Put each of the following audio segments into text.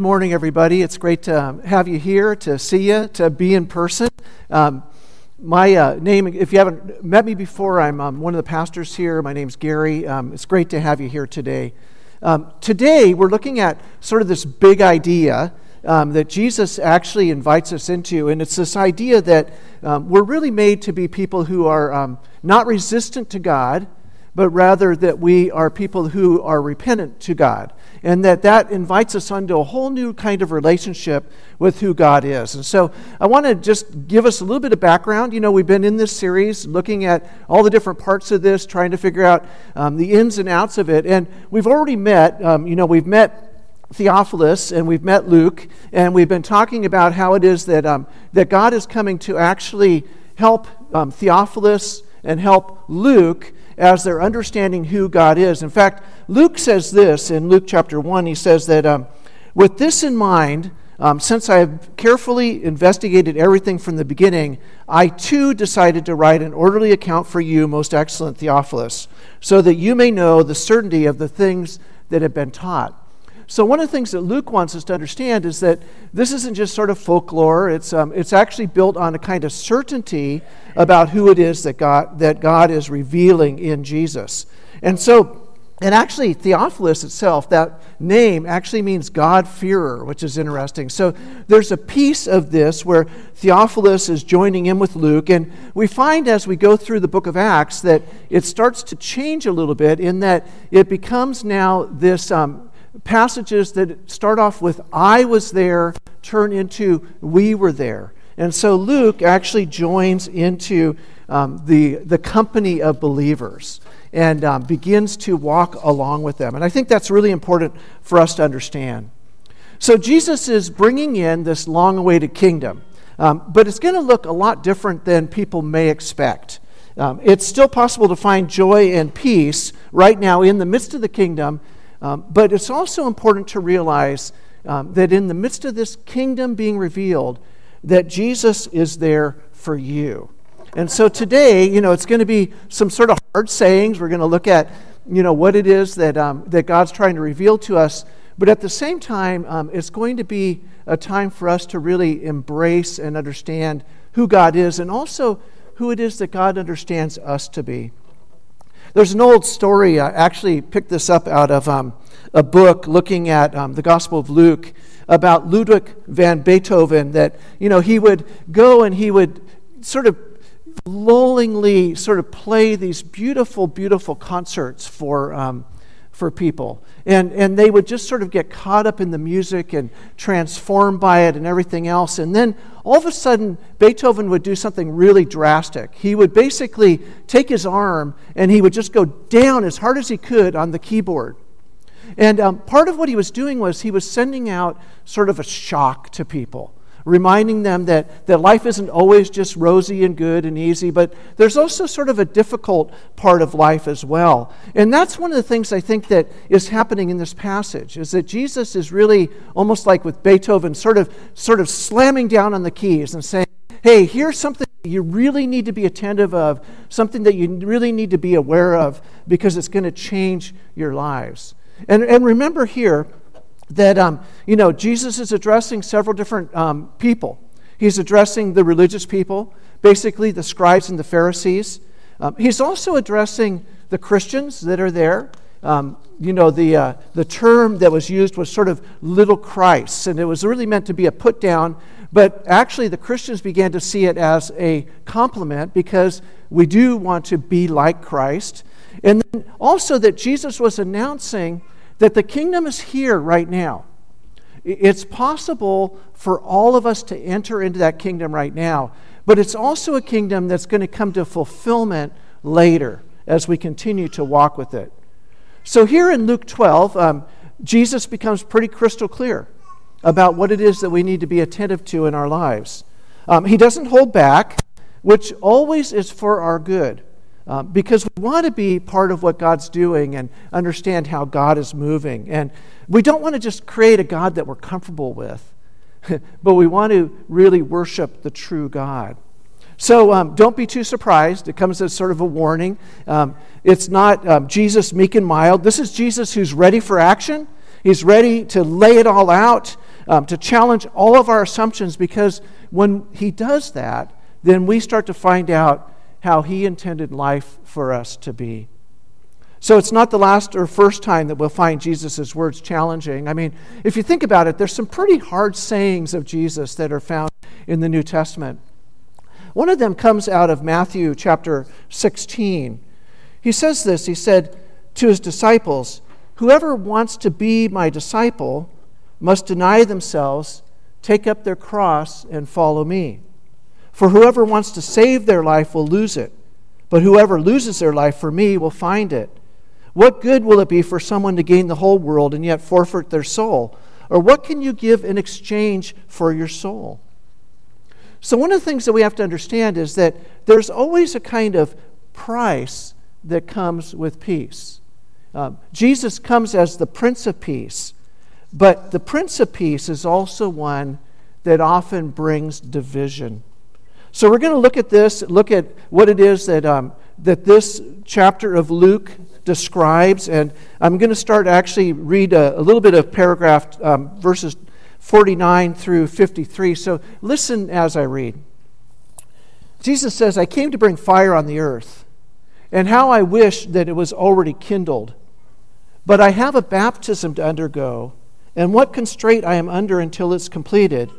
Morning, everybody. It's great to um, have you here, to see you, to be in person. Um, my uh, name, if you haven't met me before, I'm um, one of the pastors here. My name's Gary. Um, it's great to have you here today. Um, today, we're looking at sort of this big idea um, that Jesus actually invites us into, and it's this idea that we're really made to be people who are not resistant to God, but rather that we are people who are repentant to God and that that invites us onto a whole new kind of relationship with who God is. And so I want to just give us a little bit of background. You know, we've been in this series looking at all the different parts of this, trying to figure out um, the ins and outs of it. And we've already met, um, you know, we've met Theophilus and we've met Luke, and we've been talking about how it is that, um, that God is coming to actually help um, Theophilus and help Luke as they're understanding who God is. In fact, Luke says this in Luke chapter 1. He says that um, with this in mind, um, since I have carefully investigated everything from the beginning, I too decided to write an orderly account for you, most excellent Theophilus, so that you may know the certainty of the things that have been taught. So, one of the things that Luke wants us to understand is that this isn't just sort of folklore, it's, um, it's actually built on a kind of certainty about who it is that God, that God is revealing in Jesus. And so, and actually, Theophilus itself, that name actually means God-fearer, which is interesting. So there's a piece of this where Theophilus is joining in with Luke, and we find as we go through the book of Acts that it starts to change a little bit in that it becomes now this um, passages that start off with I was there turn into we were there. And so Luke actually joins into um, the, the company of believers and um, begins to walk along with them. And I think that's really important for us to understand. So Jesus is bringing in this long awaited kingdom, um, but it's going to look a lot different than people may expect. Um, it's still possible to find joy and peace right now in the midst of the kingdom, um, but it's also important to realize um, that in the midst of this kingdom being revealed, that Jesus is there for you. And so today, you know, it's going to be some sort of hard sayings. We're going to look at, you know, what it is that, um, that God's trying to reveal to us. But at the same time, um, it's going to be a time for us to really embrace and understand who God is and also who it is that God understands us to be. There's an old story, I actually picked this up out of um, a book looking at um, the Gospel of Luke about Ludwig van Beethoven, that, you know, he would go and he would sort of lullingly sort of play these beautiful, beautiful concerts for, um, for people. And, and they would just sort of get caught up in the music and transformed by it and everything else. And then all of a sudden, Beethoven would do something really drastic. He would basically take his arm and he would just go down as hard as he could on the keyboard. And um, part of what he was doing was he was sending out sort of a shock to people reminding them that, that life isn't always just rosy and good and easy, but there's also sort of a difficult part of life as well. And that's one of the things I think that is happening in this passage, is that Jesus is really almost like with Beethoven, sort of, sort of slamming down on the keys and saying, hey, here's something you really need to be attentive of, something that you really need to be aware of, because it's going to change your lives. And, and remember here, that, um, you know, Jesus is addressing several different um, people. He's addressing the religious people, basically the scribes and the Pharisees. Um, he's also addressing the Christians that are there. Um, you know, the, uh, the term that was used was sort of little Christ, and it was really meant to be a put down, but actually the Christians began to see it as a compliment because we do want to be like Christ. And also that Jesus was announcing that the kingdom is here right now. It's possible for all of us to enter into that kingdom right now, but it's also a kingdom that's going to come to fulfillment later as we continue to walk with it. So, here in Luke 12, um, Jesus becomes pretty crystal clear about what it is that we need to be attentive to in our lives. Um, he doesn't hold back, which always is for our good. Uh, because we want to be part of what God's doing and understand how God is moving. And we don't want to just create a God that we're comfortable with, but we want to really worship the true God. So um, don't be too surprised. It comes as sort of a warning. Um, it's not um, Jesus meek and mild. This is Jesus who's ready for action. He's ready to lay it all out. um, to challenge all of our assumptions because when He does that, then we start to find out how He intended life for us to be. So it's not the last or first time that we'll find Jesus' words challenging. I mean, if you think about it, there's some pretty hard sayings of Jesus that are found in the New Testament. One of them comes out of Matthew chapter 16. He says this He said to his disciples, Whoever wants to be my disciple must deny themselves, take up their cross, and follow me. For whoever wants to save their life will lose it, but whoever loses their life for me will find it. What good will it be for someone to gain the whole world and yet forfeit their soul? Or what can you give in exchange for your soul? So, one of the things that we have to understand is that there's always a kind of price that comes with peace. Um, Jesus comes as the Prince of Peace, but the Prince of Peace is also one that often brings division. So, we're going to look at this, look at what it is that, um, that this chapter of Luke describes. And I'm going to start actually read a, a little bit of paragraph um, verses 49 through 53. So listen as I read. Jesus says, I came to bring fire on the earth, and how I wish that it was already kindled. But I have a baptism to undergo, and what constraint I am under until it's completed.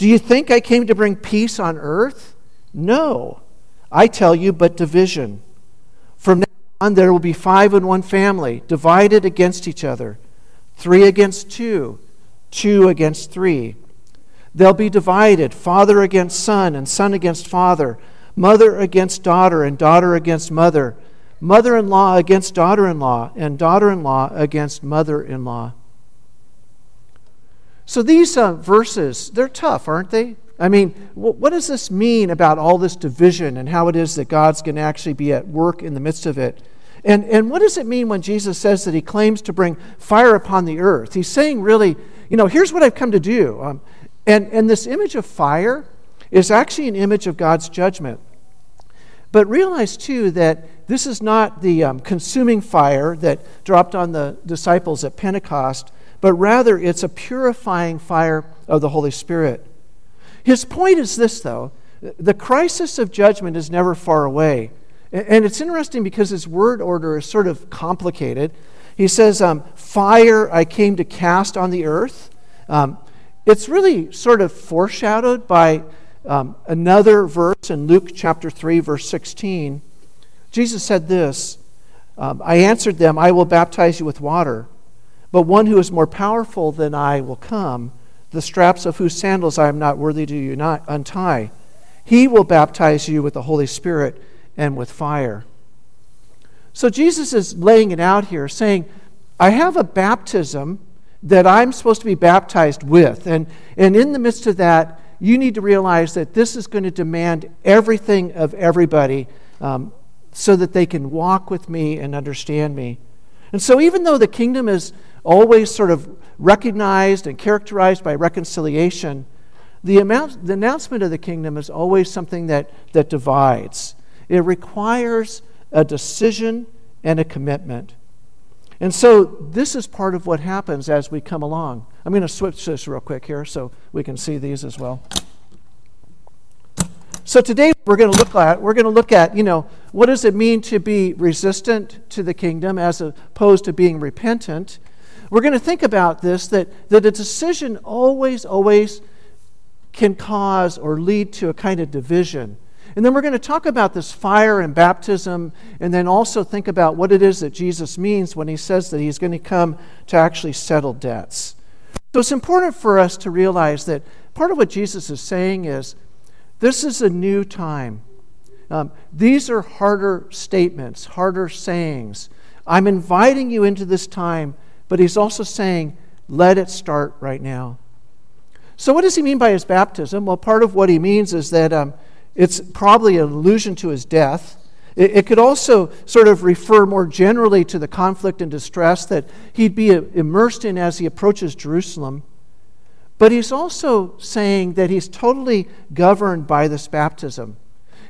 Do you think I came to bring peace on earth? No, I tell you, but division. From now on, there will be five in one family, divided against each other, three against two, two against three. They'll be divided, father against son, and son against father, mother against daughter, and daughter against mother, mother in law against daughter in law, and daughter in law against mother in law. So these uh, verses, they're tough, aren't they? I mean, what does this mean about all this division and how it is that God's going to actually be at work in the midst of it? And, and what does it mean when Jesus says that he claims to bring fire upon the earth? He's saying, really, you know, here's what I've come to do. Um, and, and this image of fire is actually an image of God's judgment. But realize, too, that this is not the um, consuming fire that dropped on the disciples at Pentecost, but rather it's a purifying fire of the Holy Spirit. His point is this, though the crisis of judgment is never far away. And it's interesting because his word order is sort of complicated. He says, um, Fire I came to cast on the earth. Um, it's really sort of foreshadowed by um, another verse in Luke chapter 3, verse 16. Jesus said this um, I answered them, I will baptize you with water, but one who is more powerful than I will come the straps of whose sandals I am not worthy to untie. He will baptize you with the Holy Spirit and with fire. So Jesus is laying it out here, saying, I have a baptism that I'm supposed to be baptized with. And, and in the midst of that, you need to realize that this is going to demand everything of everybody um, so that they can walk with me and understand me. And so, even though the kingdom is always sort of recognized and characterized by reconciliation, the, amount, the announcement of the kingdom is always something that, that divides. It requires a decision and a commitment. And so this is part of what happens as we come along. I'm going to switch this real quick here so we can see these as well. So today we're going to look at we're going to look at, you know, what does it mean to be resistant to the kingdom as opposed to being repentant? We're going to think about this that, that a decision always, always can cause or lead to a kind of division. And then we're going to talk about this fire and baptism, and then also think about what it is that Jesus means when he says that he's going to come to actually settle debts. So it's important for us to realize that part of what Jesus is saying is this is a new time. Um, these are harder statements, harder sayings. I'm inviting you into this time but he's also saying, let it start right now. So, what does he mean by his baptism? Well, part of what he means is that um, it's probably an allusion to his death. It, it, could also sort of refer more generally to the conflict and distress that he'd be immersed in as he approaches Jerusalem. But he's also saying that he's totally governed by this baptism.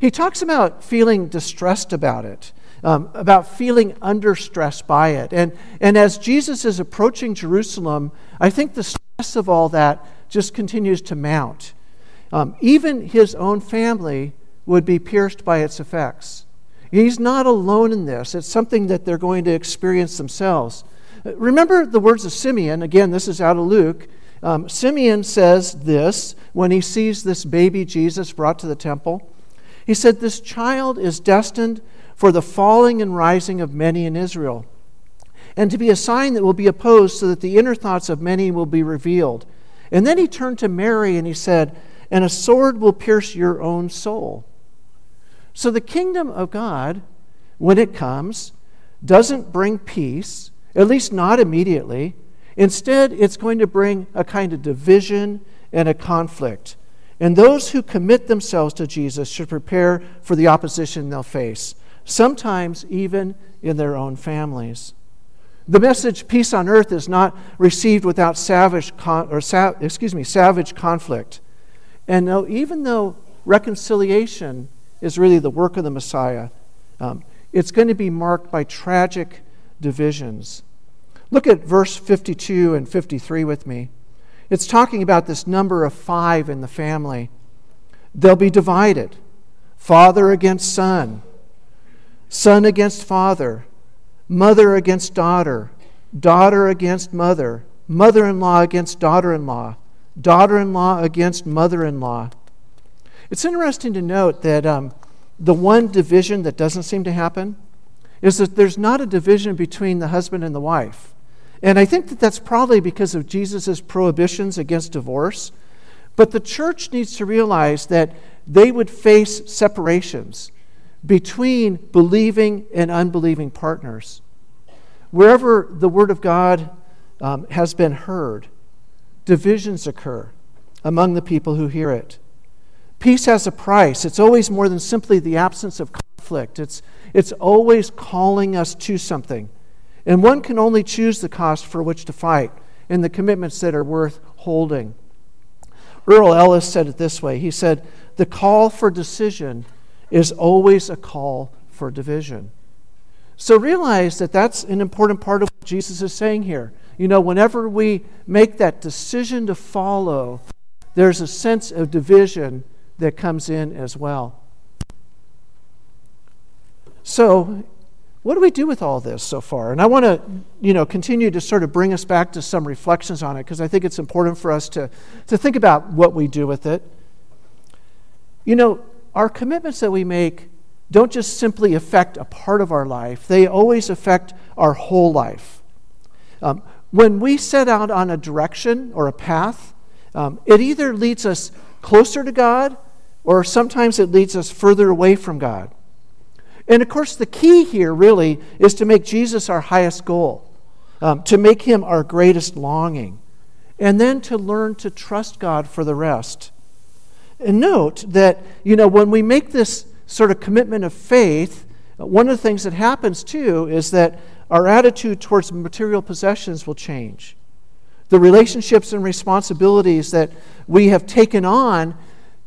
He talks about feeling distressed about it um, about feeling under stress by it. And, and as Jesus is approaching Jerusalem, I think the stress of all that just continues to mount. Um, even his own family would be pierced by its effects. He's not alone in this, it's something that they're going to experience themselves. Remember the words of Simeon. Again, this is out of Luke. Um, Simeon says this when he sees this baby Jesus brought to the temple. He said, This child is destined for the falling and rising of many in Israel, and to be a sign that will be opposed, so that the inner thoughts of many will be revealed. And then he turned to Mary and he said, And a sword will pierce your own soul. So the kingdom of God, when it comes, doesn't bring peace, at least not immediately. Instead, it's going to bring a kind of division and a conflict. And those who commit themselves to Jesus should prepare for the opposition they'll face, sometimes even in their own families. The message peace on earth is not received without savage con- or sa- excuse me, savage conflict. And no, even though reconciliation is really the work of the Messiah, um, it's going to be marked by tragic divisions. Look at verse 52 and 53 with me. It's talking about this number of five in the family. They'll be divided father against son, son against father, mother against daughter, daughter against mother, mother in law against daughter in law, daughter in law against mother in law. It's interesting to note that um, the one division that doesn't seem to happen is that there's not a division between the husband and the wife. And I think that that's probably because of Jesus' prohibitions against divorce. But the church needs to realize that they would face separations between believing and unbelieving partners. Wherever the Word of God um, has been heard, divisions occur among the people who hear it. Peace has a price. It's always more than simply the absence of conflict, it's, it's always calling us to something. And one can only choose the cost for which to fight and the commitments that are worth holding. Earle Ellis said it this way He said, The call for decision is always a call for division. So realize that that's an important part of what Jesus is saying here. You know, whenever we make that decision to follow, there's a sense of division that comes in as well. So, what do we do with all this so far? And I want to, you know, continue to sort of bring us back to some reflections on it because I think it's important for us to, to think about what we do with it. You know, our commitments that we make don't just simply affect a part of our life, they always affect our whole life. Um, when we set out on a direction or a path, um, it either leads us closer to God or sometimes it leads us further away from God. And of course, the key here really is to make Jesus our highest goal, um, to make him our greatest longing, and then to learn to trust God for the rest. And note that, you know, when we make this sort of commitment of faith, one of the things that happens too is that our attitude towards material possessions will change. The relationships and responsibilities that we have taken on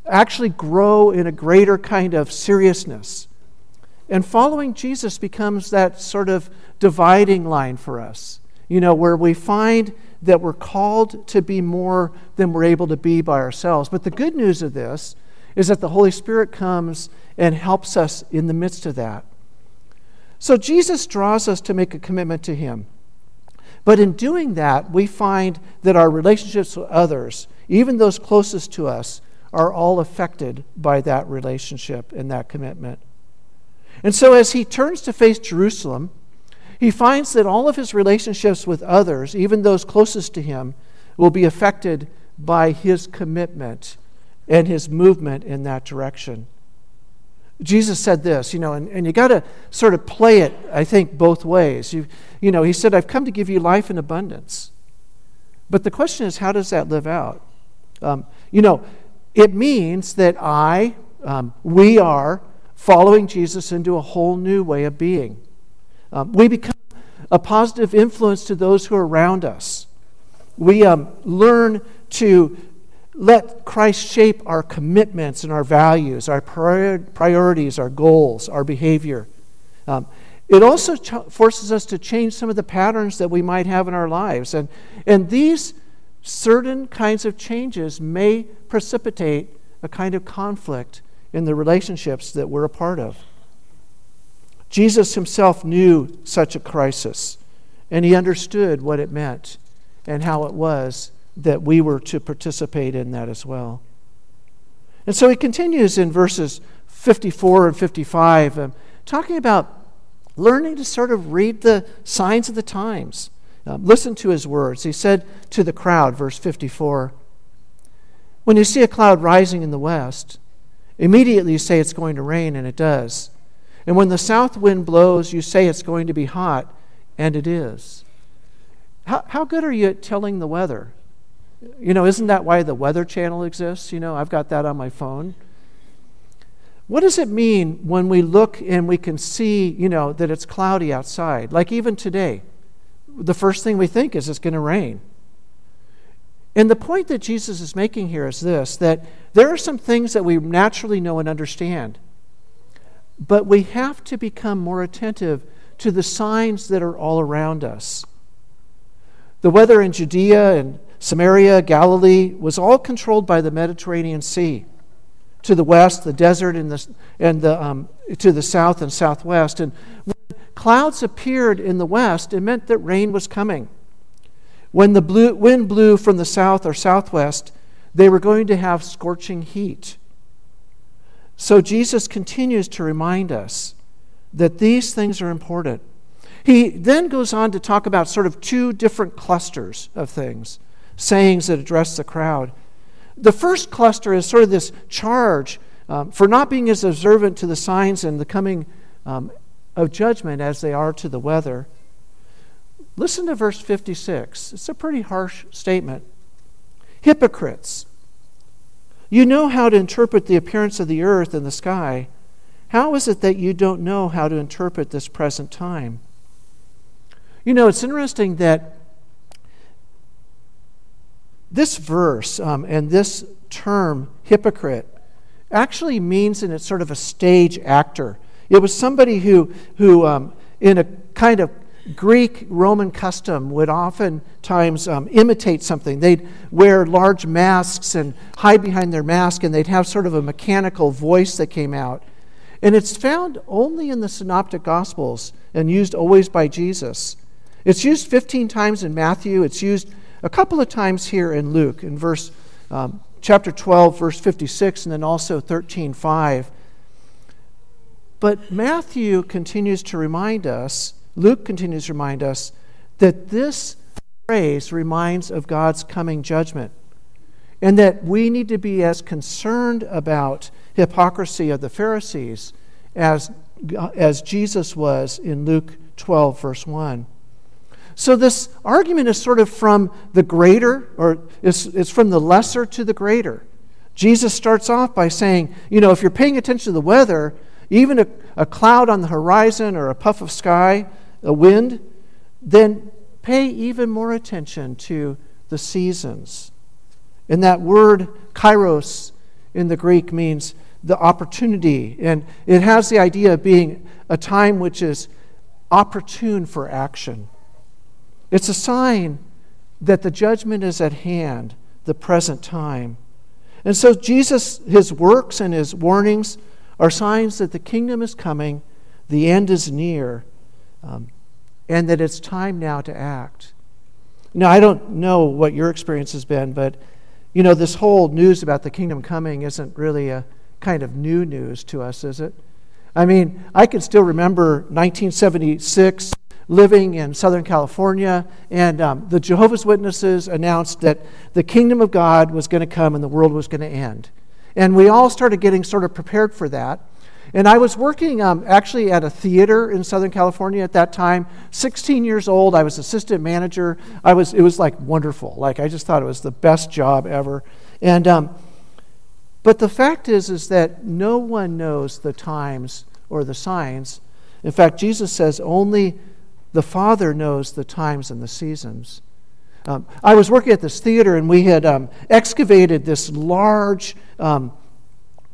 actually grow in a greater kind of seriousness. And following Jesus becomes that sort of dividing line for us, you know, where we find that we're called to be more than we're able to be by ourselves. But the good news of this is that the Holy Spirit comes and helps us in the midst of that. So Jesus draws us to make a commitment to Him. But in doing that, we find that our relationships with others, even those closest to us, are all affected by that relationship and that commitment. And so, as he turns to face Jerusalem, he finds that all of his relationships with others, even those closest to him, will be affected by his commitment and his movement in that direction. Jesus said this, you know, and, and you got to sort of play it, I think, both ways. You, you know, he said, I've come to give you life in abundance. But the question is, how does that live out? Um, you know, it means that I, um, we are following Jesus into a whole new way of being. Um, we become a positive influence to those who are around us. We um, learn to let Christ shape our commitments and our values, our prior- priorities, our goals, our behavior. Um, it also ch- forces us to change some of the patterns that we might have in our lives. And, and these certain kinds of changes may precipitate a kind of conflict in the relationships that we're a part of. Jesus himself knew such a crisis, and he understood what it meant and how it was that we were to participate in that as well. And so he continues in verses 54 and 55, um, talking about learning to sort of read the signs of the times. Um, listen to his words. He said to the crowd, verse 54, When you see a cloud rising in the west, immediately you say it's going to rain, and it does. And when the south wind blows, you say it's going to be hot, and it is. How, how good are you at telling the weather? You know, isn't that why the Weather Channel exists? You know, I've got that on my phone. What does it mean when we look and we can see, you know, that it's cloudy outside? Like even today, the first thing we think is it's going to rain. And the point that Jesus is making here is this that there are some things that we naturally know and understand, but we have to become more attentive to the signs that are all around us. The weather in Judea and Samaria, Galilee, was all controlled by the Mediterranean Sea. To the west, the desert, and, the, and the, um, to the south and southwest. And when clouds appeared in the west, it meant that rain was coming. When the blue, wind blew from the south or southwest, they were going to have scorching heat. So Jesus continues to remind us that these things are important. He then goes on to talk about sort of two different clusters of things sayings that address the crowd. The first cluster is sort of this charge um, for not being as observant to the signs and the coming um, of judgment as they are to the weather. Listen to verse 56. It's a pretty harsh statement. Hypocrites, you know how to interpret the appearance of the earth and the sky. How is it that you don't know how to interpret this present time? You know, it's interesting that this verse um, and this term, hypocrite, actually means in it's sort of a stage actor. It was somebody who, who um, in a kind of Greek Roman custom, would oftentimes um, imitate something. They'd wear large masks and hide behind their mask, and they'd have sort of a mechanical voice that came out. And it's found only in the Synoptic Gospels and used always by Jesus. It's used 15 times in Matthew, it's used a couple of times here in Luke, in verse um, chapter 12, verse 56, and then also 13, 5. But Matthew continues to remind us, Luke continues to remind us, that this phrase reminds of God's coming judgment. And that we need to be as concerned about hypocrisy of the Pharisees as, as Jesus was in Luke 12, verse 1. So this argument is sort of from the greater, or it's, it's from the lesser to the greater. Jesus starts off by saying, you know, if you're paying attention to the weather, even a, a cloud on the horizon or a puff of sky, a wind, then pay even more attention to the seasons. And that word kairos in the Greek means the opportunity, and it has the idea of being a time which is opportune for action. It's a sign that the judgment is at hand, the present time. And so, Jesus, his works and his warnings are signs that the kingdom is coming, the end is near, um, and that it's time now to act. Now, I don't know what your experience has been, but you know, this whole news about the kingdom coming isn't really a kind of new news to us, is it? I mean, I can still remember 1976 living in Southern California, and um, the Jehovah's Witnesses announced that the kingdom of God was going to come and the world was going to end. And we all started getting sort of prepared for that. And I was working um, actually at a theater in Southern California at that time. 16 years old, I was assistant manager. I was, it was like wonderful. Like I just thought it was the best job ever. And um, but the fact is, is that no one knows the times or the signs. In fact, Jesus says only the Father knows the times and the seasons. Um, I was working at this theater, and we had um, excavated this large um,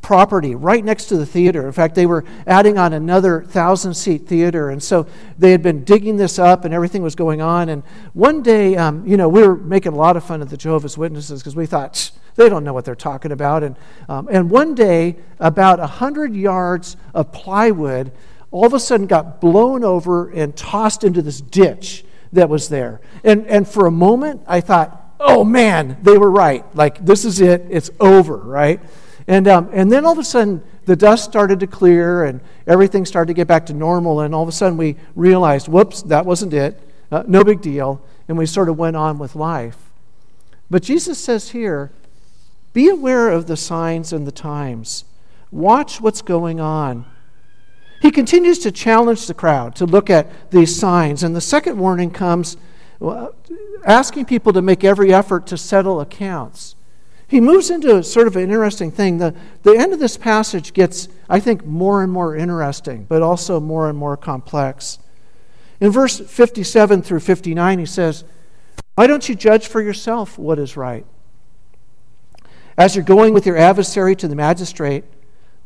property right next to the theater. In fact, they were adding on another thousand seat theater. And so they had been digging this up and everything was going on. And one day, um, you know, we were making a lot of fun of the Jehovah's Witnesses because we thought, they don't know what they're talking about. And, um, and one day, about 100 yards of plywood all of a sudden got blown over and tossed into this ditch that was there. And, and for a moment, I thought, oh man, they were right. Like, this is it, it's over, right? And, um, and then all of a sudden, the dust started to clear and everything started to get back to normal. And all of a sudden, we realized, whoops, that wasn't it. Uh, no big deal. And we sort of went on with life. But Jesus says here, be aware of the signs and the times. Watch what's going on. He continues to challenge the crowd to look at these signs. And the second warning comes asking people to make every effort to settle accounts he moves into sort of an interesting thing. The, the end of this passage gets, I think, more and more interesting, but also more and more complex. In verse 57 through 59, he says, Why don't you judge for yourself what is right? As you're going with your adversary to the magistrate,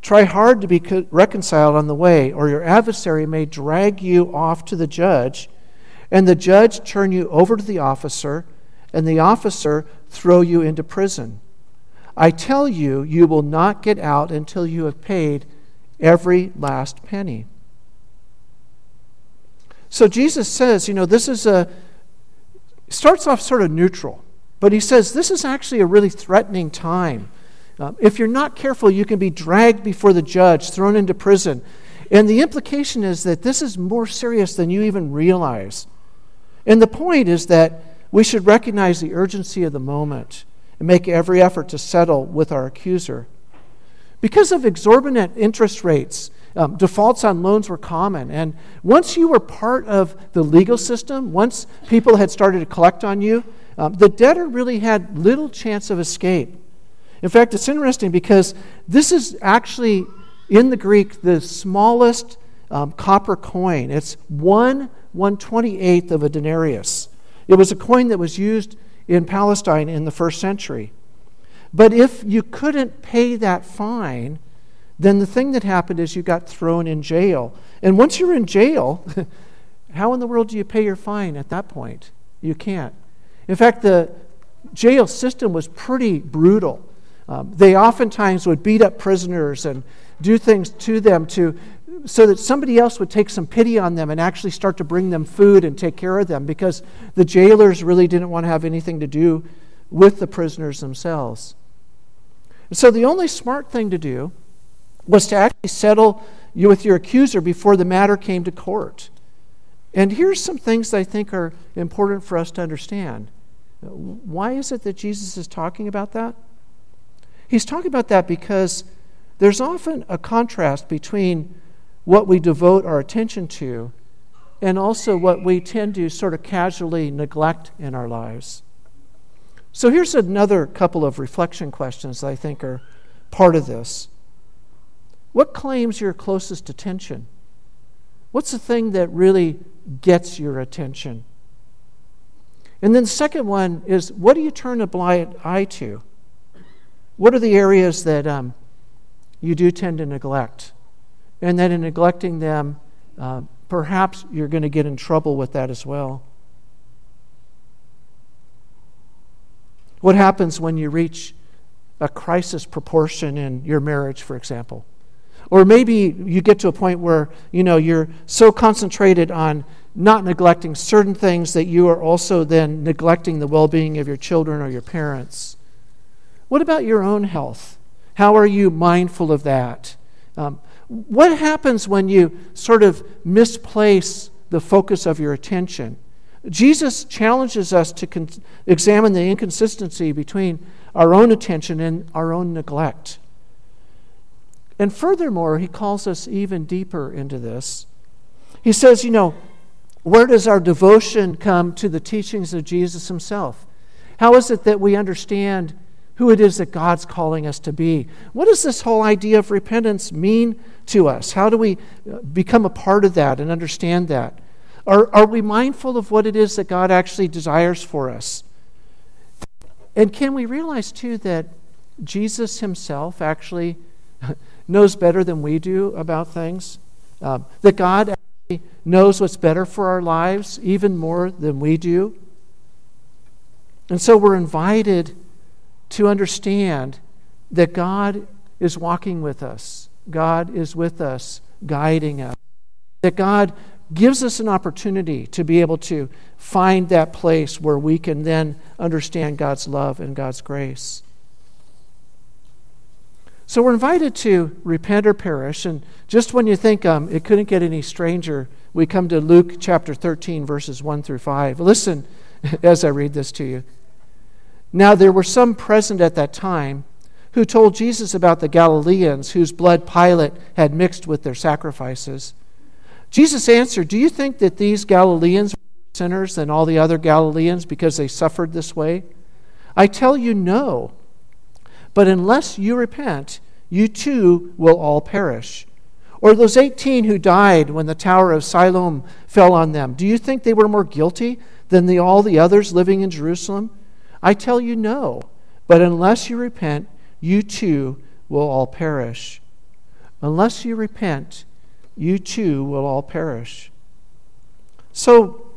try hard to be reconciled on the way, or your adversary may drag you off to the judge, and the judge turn you over to the officer, and the officer throw you into prison. I tell you, you will not get out until you have paid every last penny. So Jesus says, you know, this is a, starts off sort of neutral, but he says this is actually a really threatening time. Um, if you're not careful, you can be dragged before the judge, thrown into prison. And the implication is that this is more serious than you even realize. And the point is that we should recognize the urgency of the moment and make every effort to settle with our accuser. Because of exorbitant interest rates, um, defaults on loans were common. And once you were part of the legal system, once people had started to collect on you, um, the debtor really had little chance of escape. In fact, it's interesting because this is actually, in the Greek, the smallest um, copper coin. It's 1 128th of a denarius. It was a coin that was used in Palestine in the first century. But if you couldn't pay that fine, then the thing that happened is you got thrown in jail. And once you're in jail, how in the world do you pay your fine at that point? You can't. In fact, the jail system was pretty brutal. Um, they oftentimes would beat up prisoners and do things to them to so that somebody else would take some pity on them and actually start to bring them food and take care of them because the jailers really didn't want to have anything to do with the prisoners themselves. So the only smart thing to do was to actually settle you with your accuser before the matter came to court. And here's some things that I think are important for us to understand. Why is it that Jesus is talking about that? He's talking about that because there's often a contrast between what we devote our attention to, and also what we tend to sort of casually neglect in our lives. So here's another couple of reflection questions that I think are part of this. What claims your closest attention? What's the thing that really gets your attention? And then the second one is what do you turn a blind eye to? What are the areas that um, you do tend to neglect? And that in neglecting them, uh, perhaps you're going to get in trouble with that as well. What happens when you reach a crisis proportion in your marriage, for example? Or maybe you get to a point where you know you're so concentrated on not neglecting certain things that you are also then neglecting the well-being of your children or your parents. What about your own health? How are you mindful of that? Um, what happens when you sort of misplace the focus of your attention? Jesus challenges us to con- examine the inconsistency between our own attention and our own neglect. And furthermore, he calls us even deeper into this. He says, you know, where does our devotion come to the teachings of Jesus himself? How is it that we understand who it is that God's calling us to be. What does this whole idea of repentance mean to us? How do we uh, become a part of that and understand that? Are, are we mindful of what it is that God actually desires for us? And can we realize, too, that Jesus himself actually knows better than we do about things, um, that God actually knows what's better for our lives even more than we do. And so we're invited to understand that God is walking with us, God is with us, guiding us, that God gives us an opportunity to be able to find that place where we can then understand God's love and God's grace. So we're invited to repent or perish. And just when you think um, it couldn't get any stranger, we come to Luke chapter 13, verses 1 through 5. Listen as I read this to you. Now there were some present at that time who told Jesus about the Galileans whose blood Pilate had mixed with their sacrifices. Jesus answered, Do you think that these Galileans were sinners than all the other Galileans because they suffered this way? I tell you, no. But unless you repent, you too will all perish. Or those 18 who died when the Tower of Siloam fell on them, do you think they were more guilty than the, all the others living in Jerusalem? I tell you, no. But unless you repent, you too will all perish. Unless you repent, you too will all perish. So,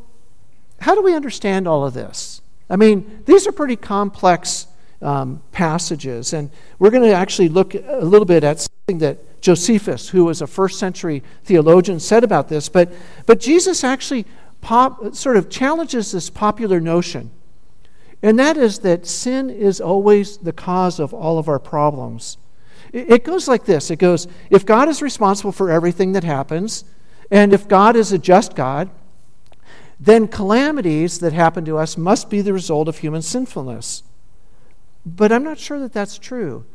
how do we understand all of this? I mean, these are pretty complex um, passages, and we're going to actually look a little bit at something that Josephus, who was a first century theologian, said about this. But, but Jesus actually pop, sort of challenges this popular notion and that is that sin is always the cause of all of our problems. It goes like this it goes, if God is responsible for everything that happens, and if God is a just God, then calamities that happen to us must be the result of human sinfulness. But I'm not sure that that's true.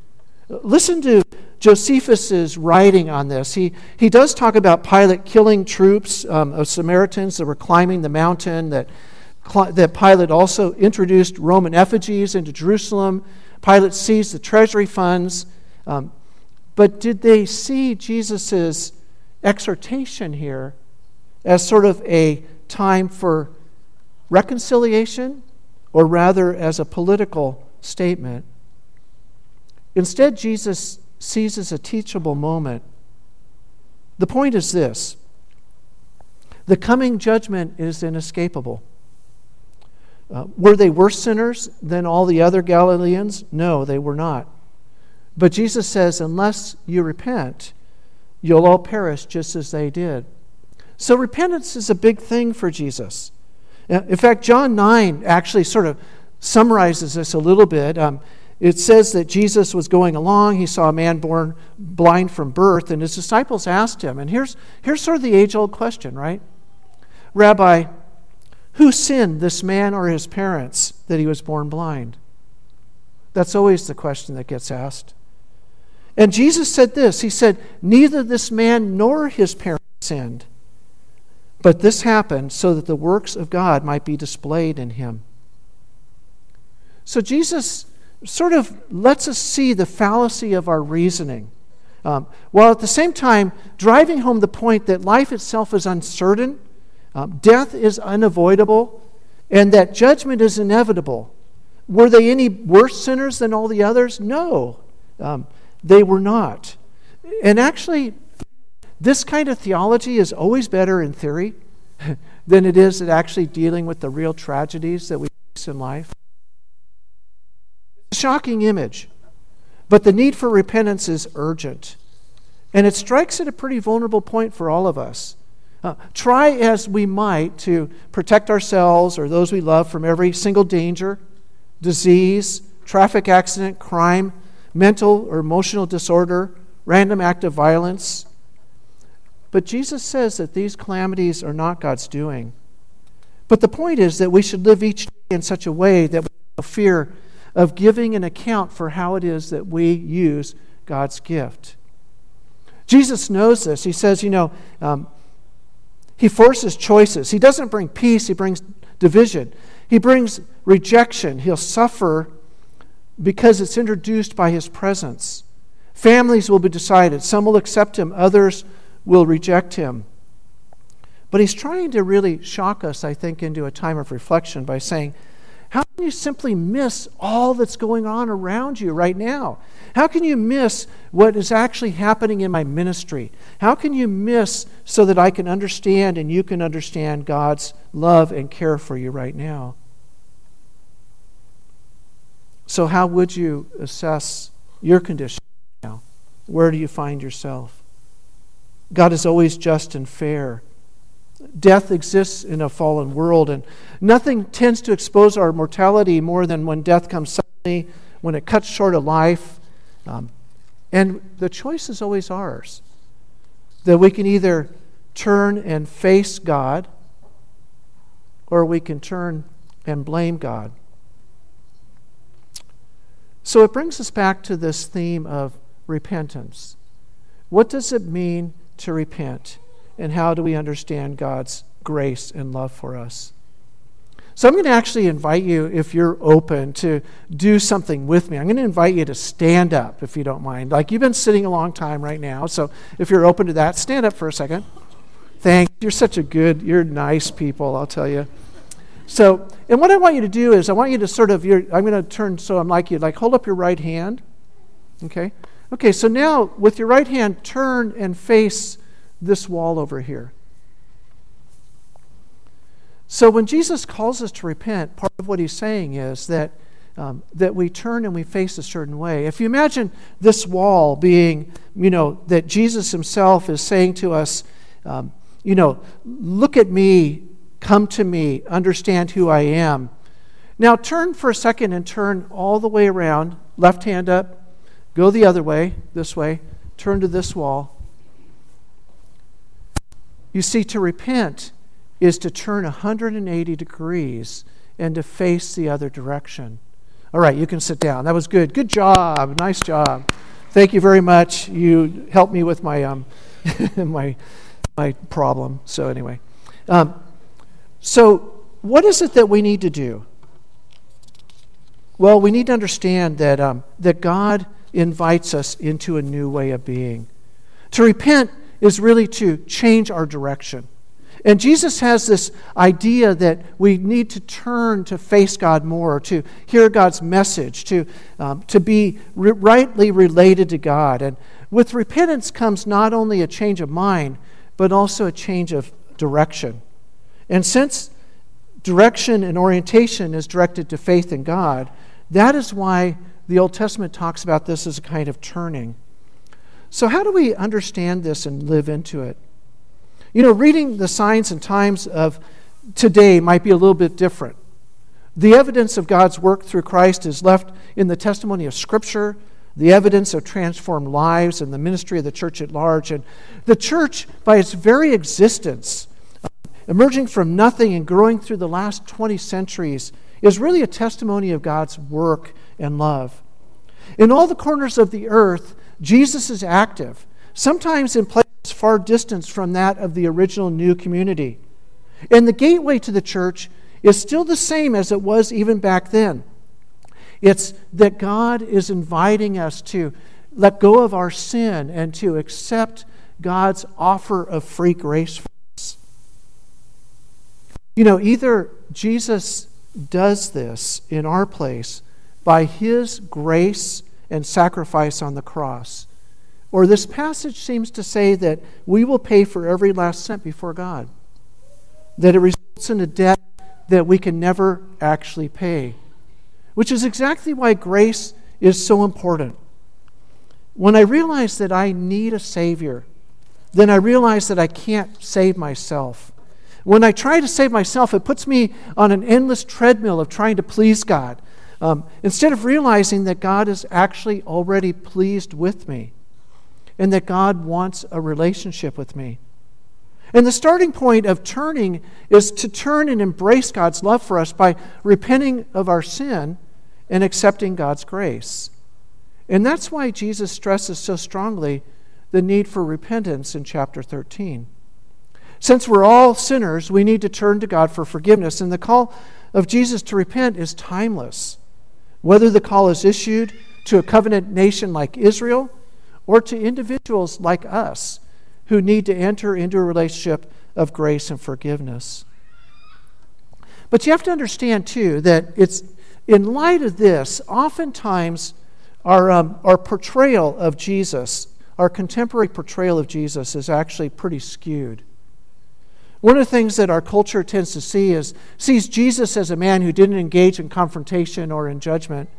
Listen to Josephus's writing on this. He, he does talk about Pilate killing troops um, of Samaritans that were climbing the mountain, that that Pilate also introduced Roman effigies into Jerusalem. Pilate seized the treasury funds. Um, but did they see Jesus' exhortation here as sort of a time for reconciliation, or rather as a political statement? Instead, Jesus seizes a teachable moment. The point is this the coming judgment is inescapable. Uh, were they worse sinners than all the other Galileans? No, they were not. But Jesus says, unless you repent, you'll all perish just as they did. So repentance is a big thing for Jesus. Uh, in fact, John 9 actually sort of summarizes this a little bit. Um, it says that Jesus was going along, he saw a man born blind from birth, and his disciples asked him, and here's, here's sort of the age old question, right? Rabbi, who sinned, this man or his parents, that he was born blind? That's always the question that gets asked. And Jesus said this He said, Neither this man nor his parents sinned, but this happened so that the works of God might be displayed in him. So Jesus sort of lets us see the fallacy of our reasoning, um, while at the same time driving home the point that life itself is uncertain um, death is unavoidable and that judgment is inevitable. Were they any worse sinners than all the others? No, um, they were not. And actually, this kind of theology is always better in theory than it is at actually dealing with the real tragedies that we face in life. Shocking image, but the need for repentance is urgent. And it strikes at a pretty vulnerable point for all of us. Uh, try as we might to protect ourselves or those we love from every single danger, disease, traffic accident, crime, mental or emotional disorder, random act of violence. But Jesus says that these calamities are not God's doing. But the point is that we should live each day in such a way that we have fear of giving an account for how it is that we use God's gift. Jesus knows this. He says, you know, um, he forces choices. He doesn't bring peace, he brings division. He brings rejection. He'll suffer because it's introduced by his presence. Families will be decided. Some will accept him, others will reject him. But he's trying to really shock us, I think, into a time of reflection by saying, How can you simply miss all that's going on around you right now? How can you miss what is actually happening in my ministry? How can you miss so that I can understand and you can understand God's love and care for you right now? So, how would you assess your condition now? Where do you find yourself? God is always just and fair. Death exists in a fallen world, and nothing tends to expose our mortality more than when death comes suddenly, when it cuts short a life. Um, and the choice is always ours that we can either turn and face God, or we can turn and blame God. So it brings us back to this theme of repentance. What does it mean to repent? And how do we understand God's grace and love for us? So I'm going to actually invite you, if you're open, to do something with me. I'm going to invite you to stand up, if you don't mind. Like you've been sitting a long time right now, so if you're open to that, stand up for a second. Thanks. You're such a good, you're nice people, I'll tell you. So, and what I want you to do is I want you to sort of, you're, I'm going to turn so I'm like you, like hold up your right hand. Okay? Okay, so now with your right hand, turn and face this wall over here. So when Jesus calls us to repent, part of what he's saying is that, um, that we turn and we face a certain way. If you imagine this wall being, you know, that Jesus himself is saying to us, um, you know, look at me, come to me, understand who I am. Now turn for a second and turn all the way around, left hand up, go the other way, this way, turn to this wall. You see, to repent is to turn 180 degrees and to face the other direction. All right, you can sit down. That was good. Good job. Nice job. Thank you very much. You helped me with my um, my my problem. So anyway, um, so what is it that we need to do? Well, we need to understand that um, that God invites us into a new way of being. To repent is really to change our direction. And Jesus has this idea that we need to turn to face God more, to hear God's message, to, um, to be re- rightly related to God. And with repentance comes not only a change of mind, but also a change of direction. And since direction and orientation is directed to faith in God, that is why the Old Testament talks about this as a kind of turning. So, how do we understand this and live into it? You know, reading the signs and times of today might be a little bit different. The evidence of God's work through Christ is left in the testimony of Scripture, the evidence of transformed lives, and the ministry of the church at large. And the church, by its very existence, emerging from nothing and growing through the last 20 centuries, is really a testimony of God's work and love. In all the corners of the earth, Jesus is active, sometimes in places far distant from that of the original new community. And the gateway to the church is still the same as it was even back then. It's that God is inviting us to let go of our sin and to accept God's offer of free grace for us. You know, either Jesus does this in our place by his grace and sacrifice on the cross or this passage seems to say that we will pay for every last cent before God, that it results in a debt that we can never actually pay, which is exactly why grace is so important. When I realize that I need a Savior, then I realize that I can't save myself. When I try to save myself, it puts me on an endless treadmill of trying to please God, um, instead of realizing that God is actually already pleased with me and that God wants a relationship with me. And the starting point of turning is to turn and embrace God's love for us by repenting of our sin and accepting God's grace. And that's why Jesus stresses so strongly the need for repentance in chapter 13. Since we're all sinners, we need to turn to God for forgiveness, and the call of Jesus to repent is timeless. Whether the call is issued to a covenant nation like Israel or to individuals like us who need to enter into a relationship of grace and forgiveness. But you have to understand, too, that it's in light of this, oftentimes our, um, our portrayal of Jesus, our contemporary portrayal of Jesus, is actually pretty skewed. One of the things that our culture tends to see is sees Jesus as a man who didn't engage in confrontation or in judgment.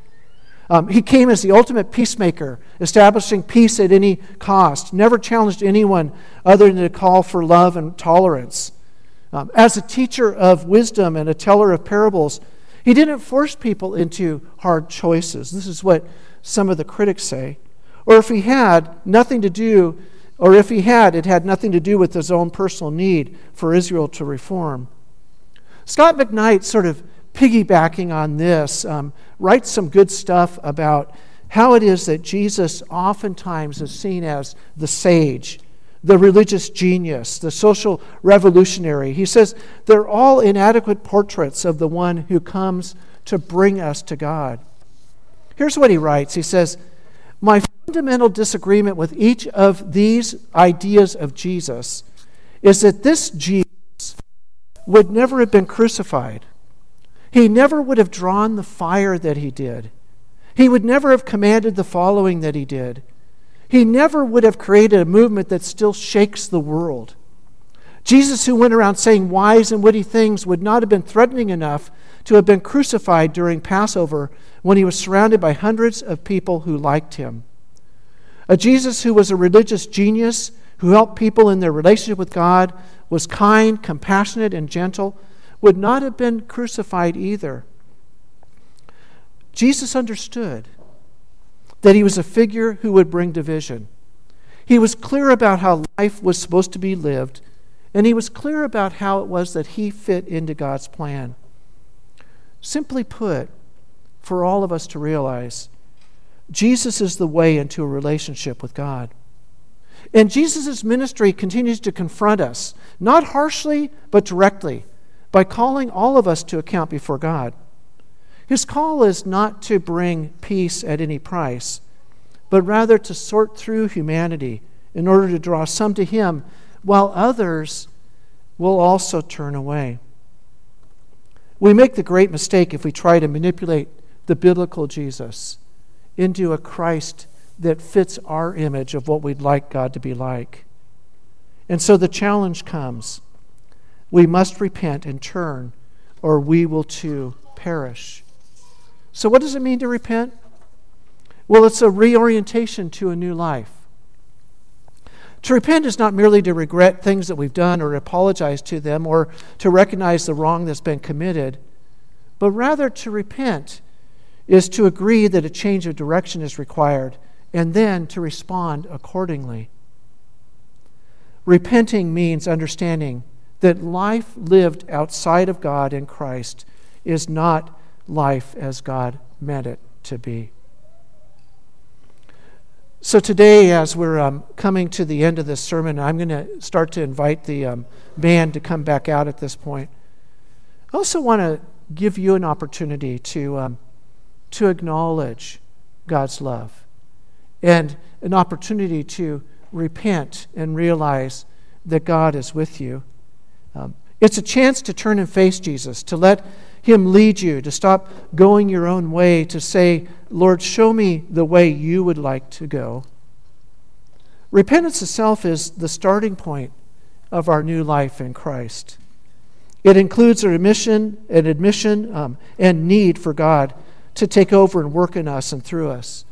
Um, he came as the ultimate peacemaker, establishing peace at any cost, never challenged anyone other than to call for love and tolerance. Um, as a teacher of wisdom and a teller of parables, he didn't force people into hard choices. This is what some of the critics say. Or if he had, nothing to do, or if he had, it had nothing to do with his own personal need for Israel to reform. Scot McKnight, sort of piggybacking on this, um, writes some good stuff about how it is that Jesus oftentimes is seen as the sage, the religious genius, the social revolutionary. He says they're all inadequate portraits of the one who comes to bring us to God. Here's what he writes He says, My fundamental disagreement with each of these ideas of Jesus is that this Jesus would never have been crucified. He never would have drawn the fire that he did. He would never have commanded the following that he did. He never would have created a movement that still shakes the world. Jesus, who went around saying wise and witty things, would not have been threatening enough to have been crucified during Passover when he was surrounded by hundreds of people who liked him. A Jesus who was a religious genius, who helped people in their relationship with God, was kind, compassionate, and gentle, would not have been crucified either. Jesus understood that he was a figure who would bring division. He was clear about how life was supposed to be lived, and he was clear about how it was that he fit into God's plan. Simply put, for all of us to realize, Jesus is the way into a relationship with God. And Jesus' ministry continues to confront us, not harshly, but directly, by calling all of us to account before God. His call is not to bring peace at any price, but rather to sort through humanity in order to draw some to Him, while others will also turn away. We make the great mistake if we try to manipulate the biblical Jesus into a Christ that fits our image of what we'd like God to be like. And so the challenge comes we must repent and turn, or we will too perish. So, what does it mean to repent? Well, it's a reorientation to a new life. To repent is not merely to regret things that we've done or apologize to them or to recognize the wrong that's been committed, but rather to repent is to agree that a change of direction is required and then to respond accordingly. Repenting means understanding that life lived outside of God in Christ is not life as God meant it to be. So, today, as we're um, coming to the end of this sermon, I'm going to start to invite the um, band to come back out at this point. I also want to give you an opportunity to, um, to acknowledge God's love and an opportunity to repent and realize that God is with you. Um, it's a chance to turn and face Jesus, to let him lead you, to stop going your own way, to say, Lord, show me the way you would like to go. Repentance itself is the starting point of our new life in Christ. It includes an admission, an admission um, and need for God to take over and work in us and through us.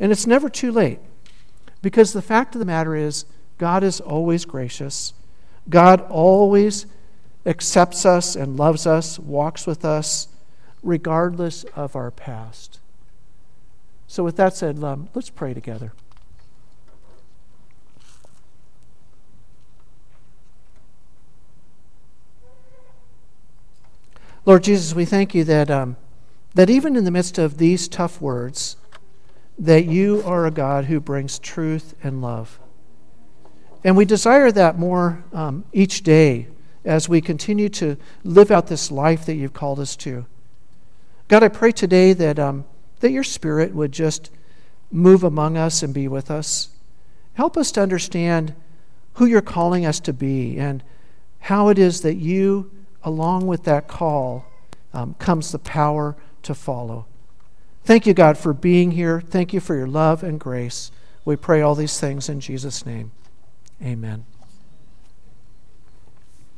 And it's never too late because the fact of the matter is, God is always gracious. God always accepts us and loves us, walks with us, regardless of our past. So, with that said, um, let's pray together. Lord Jesus, we thank you that, um, that even in the midst of these tough words, that you are a God who brings truth and love. And we desire that more um, each day as we continue to live out this life that you've called us to. God, I pray today that, um, that your Spirit would just move among us and be with us. Help us to understand who you're calling us to be and how it is that you, along with that call, um, comes the power to follow. Thank you, God, for being here. Thank you for your love and grace. We pray all these things in Jesus' name. Amen.